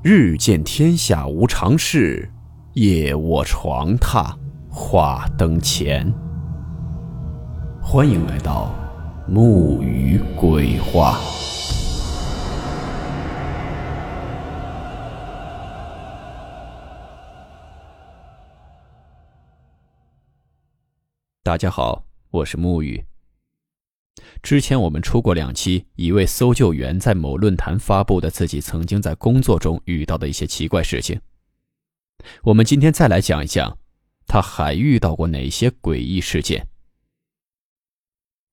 日见天下无常事，夜卧床榻话灯前。欢迎来到木鱼鬼话。大家好，我是木鱼。之前我们出过两期一位搜救员在某论坛发布的自己曾经在工作中遇到的一些奇怪事情。我们今天再来讲一讲，他还遇到过哪些诡异事件。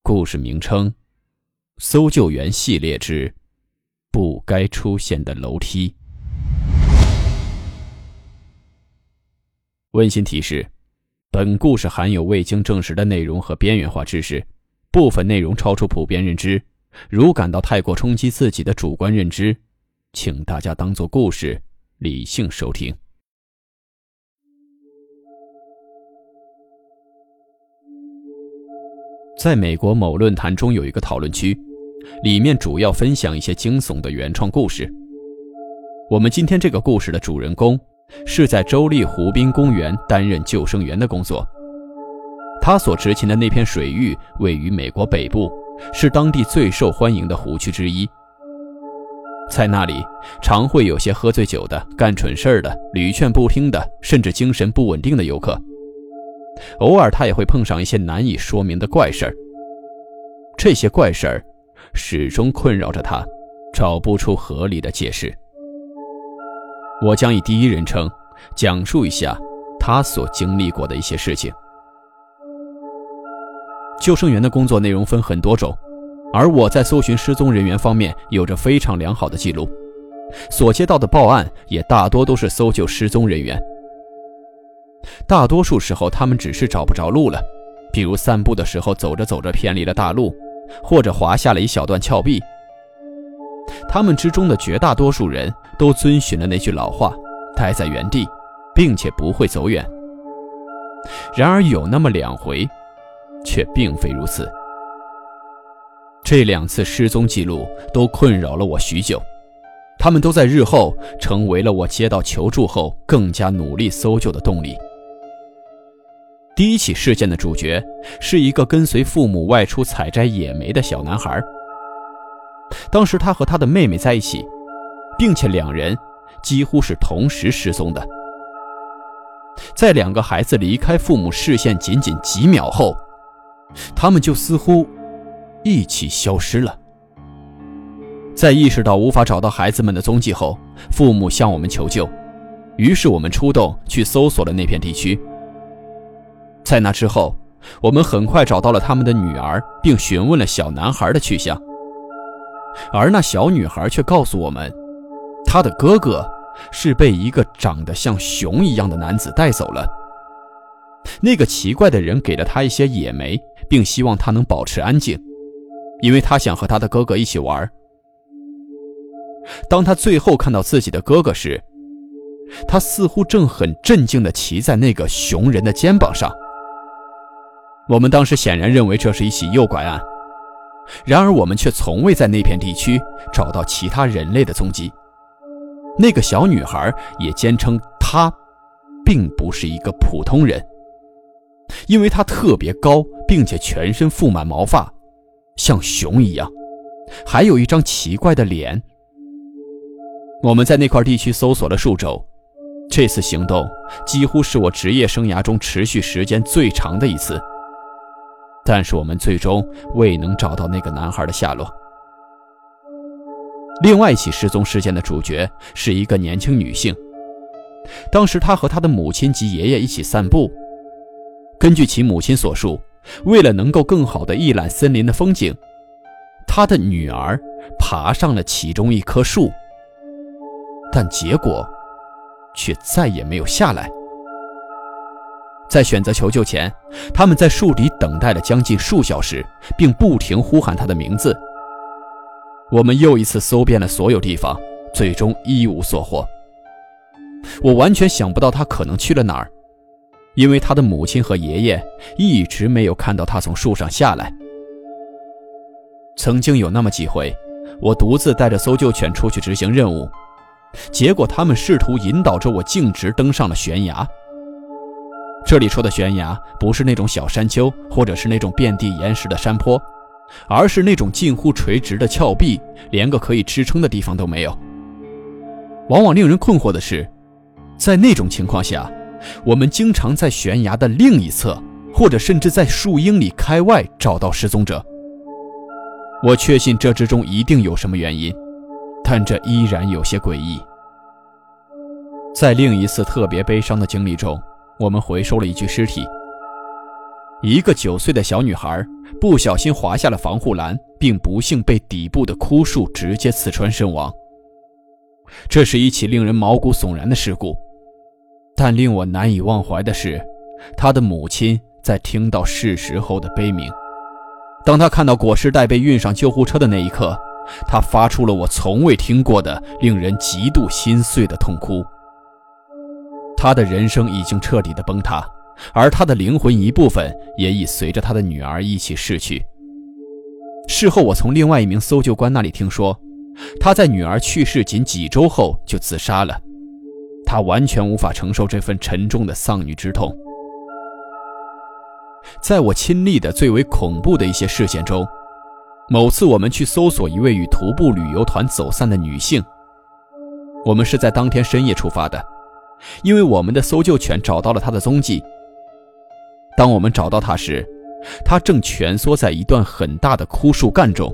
故事名称：搜救员系列之不该出现的楼梯。温馨提示：本故事含有未经证实的内容和边缘化知识。部分内容超出普遍认知，如感到太过冲击自己的主观认知，请大家当做故事，理性收听。在美国某论坛中有一个讨论区，里面主要分享一些惊悚的原创故事。我们今天这个故事的主人公是在州立湖滨公园担任救生员的工作。他所执勤的那片水域位于美国北部，是当地最受欢迎的湖区之一。在那里，常会有些喝醉酒的、干蠢事儿的、屡劝不听的，甚至精神不稳定的游客。偶尔，他也会碰上一些难以说明的怪事儿。这些怪事儿始终困扰着他，找不出合理的解释。我将以第一人称讲述一下他所经历过的一些事情。救生员的工作内容分很多种，而我在搜寻失踪人员方面有着非常良好的记录，所接到的报案也大多都是搜救失踪人员。大多数时候，他们只是找不着路了，比如散步的时候走着走着偏离了大路，或者滑下了一小段峭壁。他们之中的绝大多数人都遵循了那句老话：待在原地，并且不会走远。然而有那么两回。却并非如此。这两次失踪记录都困扰了我许久，他们都在日后成为了我接到求助后更加努力搜救的动力。第一起事件的主角是一个跟随父母外出采摘野莓的小男孩。当时他和他的妹妹在一起，并且两人几乎是同时失踪的。在两个孩子离开父母视线仅仅几秒后。他们就似乎一起消失了。在意识到无法找到孩子们的踪迹后，父母向我们求救，于是我们出动去搜索了那片地区。在那之后，我们很快找到了他们的女儿，并询问了小男孩的去向。而那小女孩却告诉我们，她的哥哥是被一个长得像熊一样的男子带走了。那个奇怪的人给了他一些野莓。并希望他能保持安静，因为他想和他的哥哥一起玩。当他最后看到自己的哥哥时，他似乎正很镇静地骑在那个熊人的肩膀上。我们当时显然认为这是一起诱拐案，然而我们却从未在那片地区找到其他人类的踪迹。那个小女孩也坚称她并不是一个普通人。因为它特别高，并且全身覆满毛发，像熊一样，还有一张奇怪的脸。我们在那块地区搜索了数周，这次行动几乎是我职业生涯中持续时间最长的一次。但是我们最终未能找到那个男孩的下落。另外一起失踪事件的主角是一个年轻女性，当时她和她的母亲及爷爷一起散步。根据其母亲所述，为了能够更好地一览森林的风景，他的女儿爬上了其中一棵树，但结果却再也没有下来。在选择求救前，他们在树底等待了将近数小时，并不停呼喊他的名字。我们又一次搜遍了所有地方，最终一无所获。我完全想不到他可能去了哪儿。因为他的母亲和爷爷一直没有看到他从树上下来。曾经有那么几回，我独自带着搜救犬出去执行任务，结果他们试图引导着我径直登上了悬崖。这里说的悬崖不是那种小山丘，或者是那种遍地岩石的山坡，而是那种近乎垂直的峭壁，连个可以支撑的地方都没有。往往令人困惑的是，在那种情况下，我们经常在悬崖的另一侧，或者甚至在数英里开外找到失踪者。我确信这之中一定有什么原因，但这依然有些诡异。在另一次特别悲伤的经历中。我们回收了一具尸体，一个九岁的小女孩不小心滑下了防护栏，并不幸被底部的枯树直接刺穿身亡。这是一起令人毛骨悚然的事故，但令我难以忘怀的是，他的母亲在听到事实后的悲鸣。当她看到裹尸袋被运上救护车的那一刻，她发出了我从未听过的、令人极度心碎的痛哭。他的人生已经彻底的崩塌，而他的灵魂一部分也已随着他的女儿一起逝去。事后，我从另外一名搜救官那里听说，他在女儿去世仅几周后就自杀了。他完全无法承受这份沉重的丧女之痛。在我亲历的最为恐怖的一些事件中，某次我们去搜索一位与徒步旅游团走散的女性，我们是在当天深夜出发的。因为我们的搜救犬找到了他的踪迹。当我们找到他时，他正蜷缩在一段很大的枯树干中。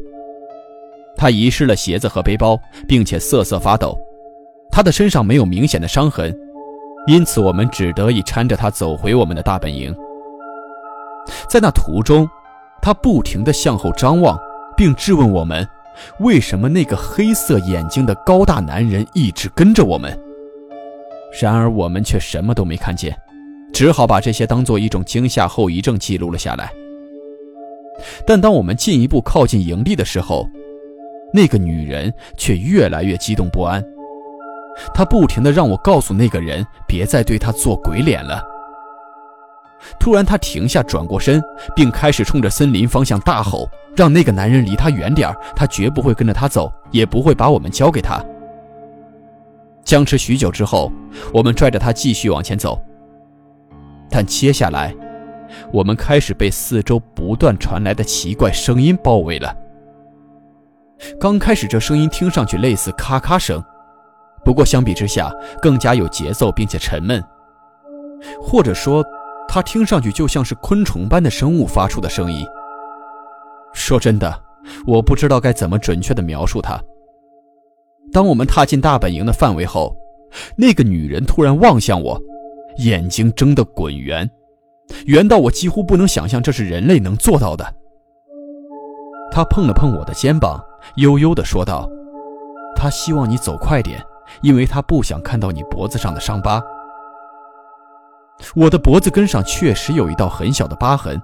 他遗失了鞋子和背包，并且瑟瑟发抖。他的身上没有明显的伤痕，因此我们只得以搀着他走回我们的大本营。在那途中，他不停地向后张望，并质问我们：为什么那个黑色眼睛的高大男人一直跟着我们？然而我们却什么都没看见，只好把这些当做一种惊吓后遗症记录了下来。但当我们进一步靠近营地的时候，那个女人却越来越激动不安。他不停地让我告诉那个人别再对他做鬼脸了。突然，他停下，转过身，并开始冲着森林方向大吼，让那个男人离他远点他绝不会跟着他走，也不会把我们交给他。僵持许久之后，我们拽着他继续往前走。但接下来，我们开始被四周不断传来的奇怪声音包围了。刚开始，这声音听上去类似咔咔声，不过相比之下更加有节奏并且沉闷，或者说，它听上去就像是昆虫般的生物发出的声音。说真的，我不知道该怎么准确地描述它。当我们踏进大本营的范围后，那个女人突然望向我，眼睛睁得滚圆，圆到我几乎不能想象这是人类能做到的。她碰了碰我的肩膀，悠悠地说道：“她希望你走快点，因为他不想看到你脖子上的伤疤。”我的脖子根上确实有一道很小的疤痕，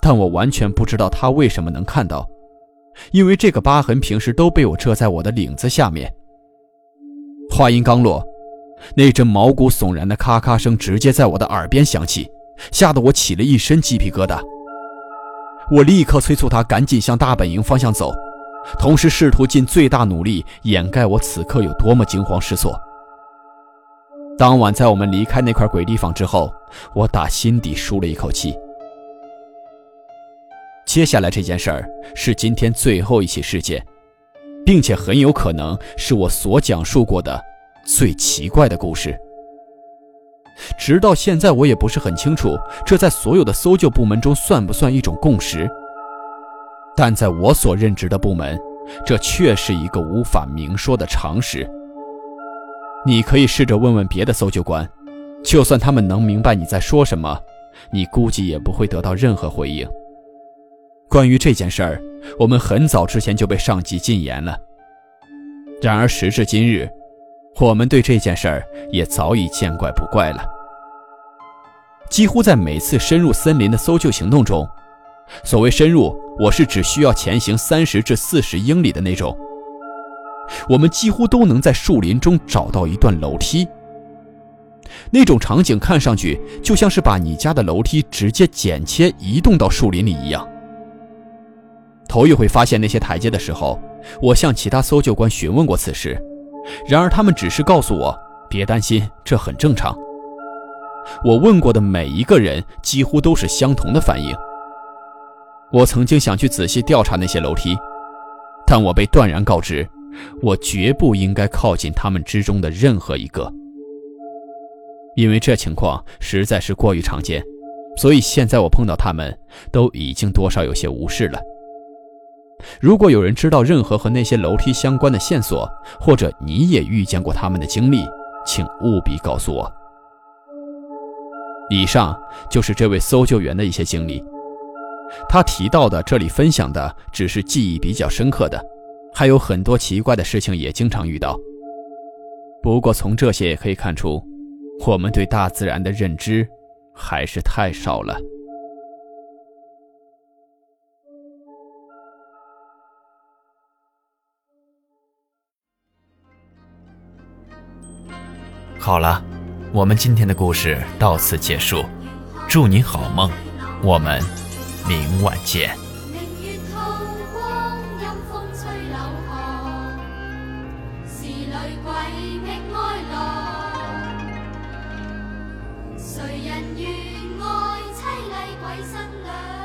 但我完全不知道他为什么能看到。因为这个疤痕平时都被我遮在我的领子下面。话音刚落，那阵毛骨悚然的咔咔声直接在我的耳边响起，吓得我起了一身鸡皮疙瘩。我立刻催促他赶紧向大本营方向走，同时试图尽最大努力掩盖我此刻有多么惊慌失措。当晚，在我们离开那块鬼地方之后，我打心底舒了一口气。接下来这件事儿是今天最后一起事件，并且很有可能是我所讲述过的最奇怪的故事。直到现在，我也不是很清楚这在所有的搜救部门中算不算一种共识。但在我所任职的部门，这却是一个无法明说的常识。你可以试着问问别的搜救官，就算他们能明白你在说什么，你估计也不会得到任何回应。关于这件事儿，我们很早之前就被上级禁言了。然而时至今日，我们对这件事儿也早已见怪不怪了。几乎在每次深入森林的搜救行动中，所谓深入，我是只需要前行三十至四十英里的那种。我们几乎都能在树林中找到一段楼梯。那种场景看上去就像是把你家的楼梯直接剪切移动到树林里一样。头一回发现那些台阶的时候，我向其他搜救官询问过此事，然而他们只是告诉我别担心，这很正常。我问过的每一个人几乎都是相同的反应。我曾经想去仔细调查那些楼梯，但我被断然告知，我绝不应该靠近他们之中的任何一个，因为这情况实在是过于常见。所以现在我碰到他们，都已经多少有些无视了。如果有人知道任何和那些楼梯相关的线索，或者你也遇见过他们的经历，请务必告诉我。以上就是这位搜救员的一些经历。他提到的，这里分享的只是记忆比较深刻的，还有很多奇怪的事情也经常遇到。不过从这些也可以看出，我们对大自然的认知还是太少了。好了，我们今天的故事到此结束，祝你好梦，我们明晚见。谁人愿爱凄厉鬼新娘？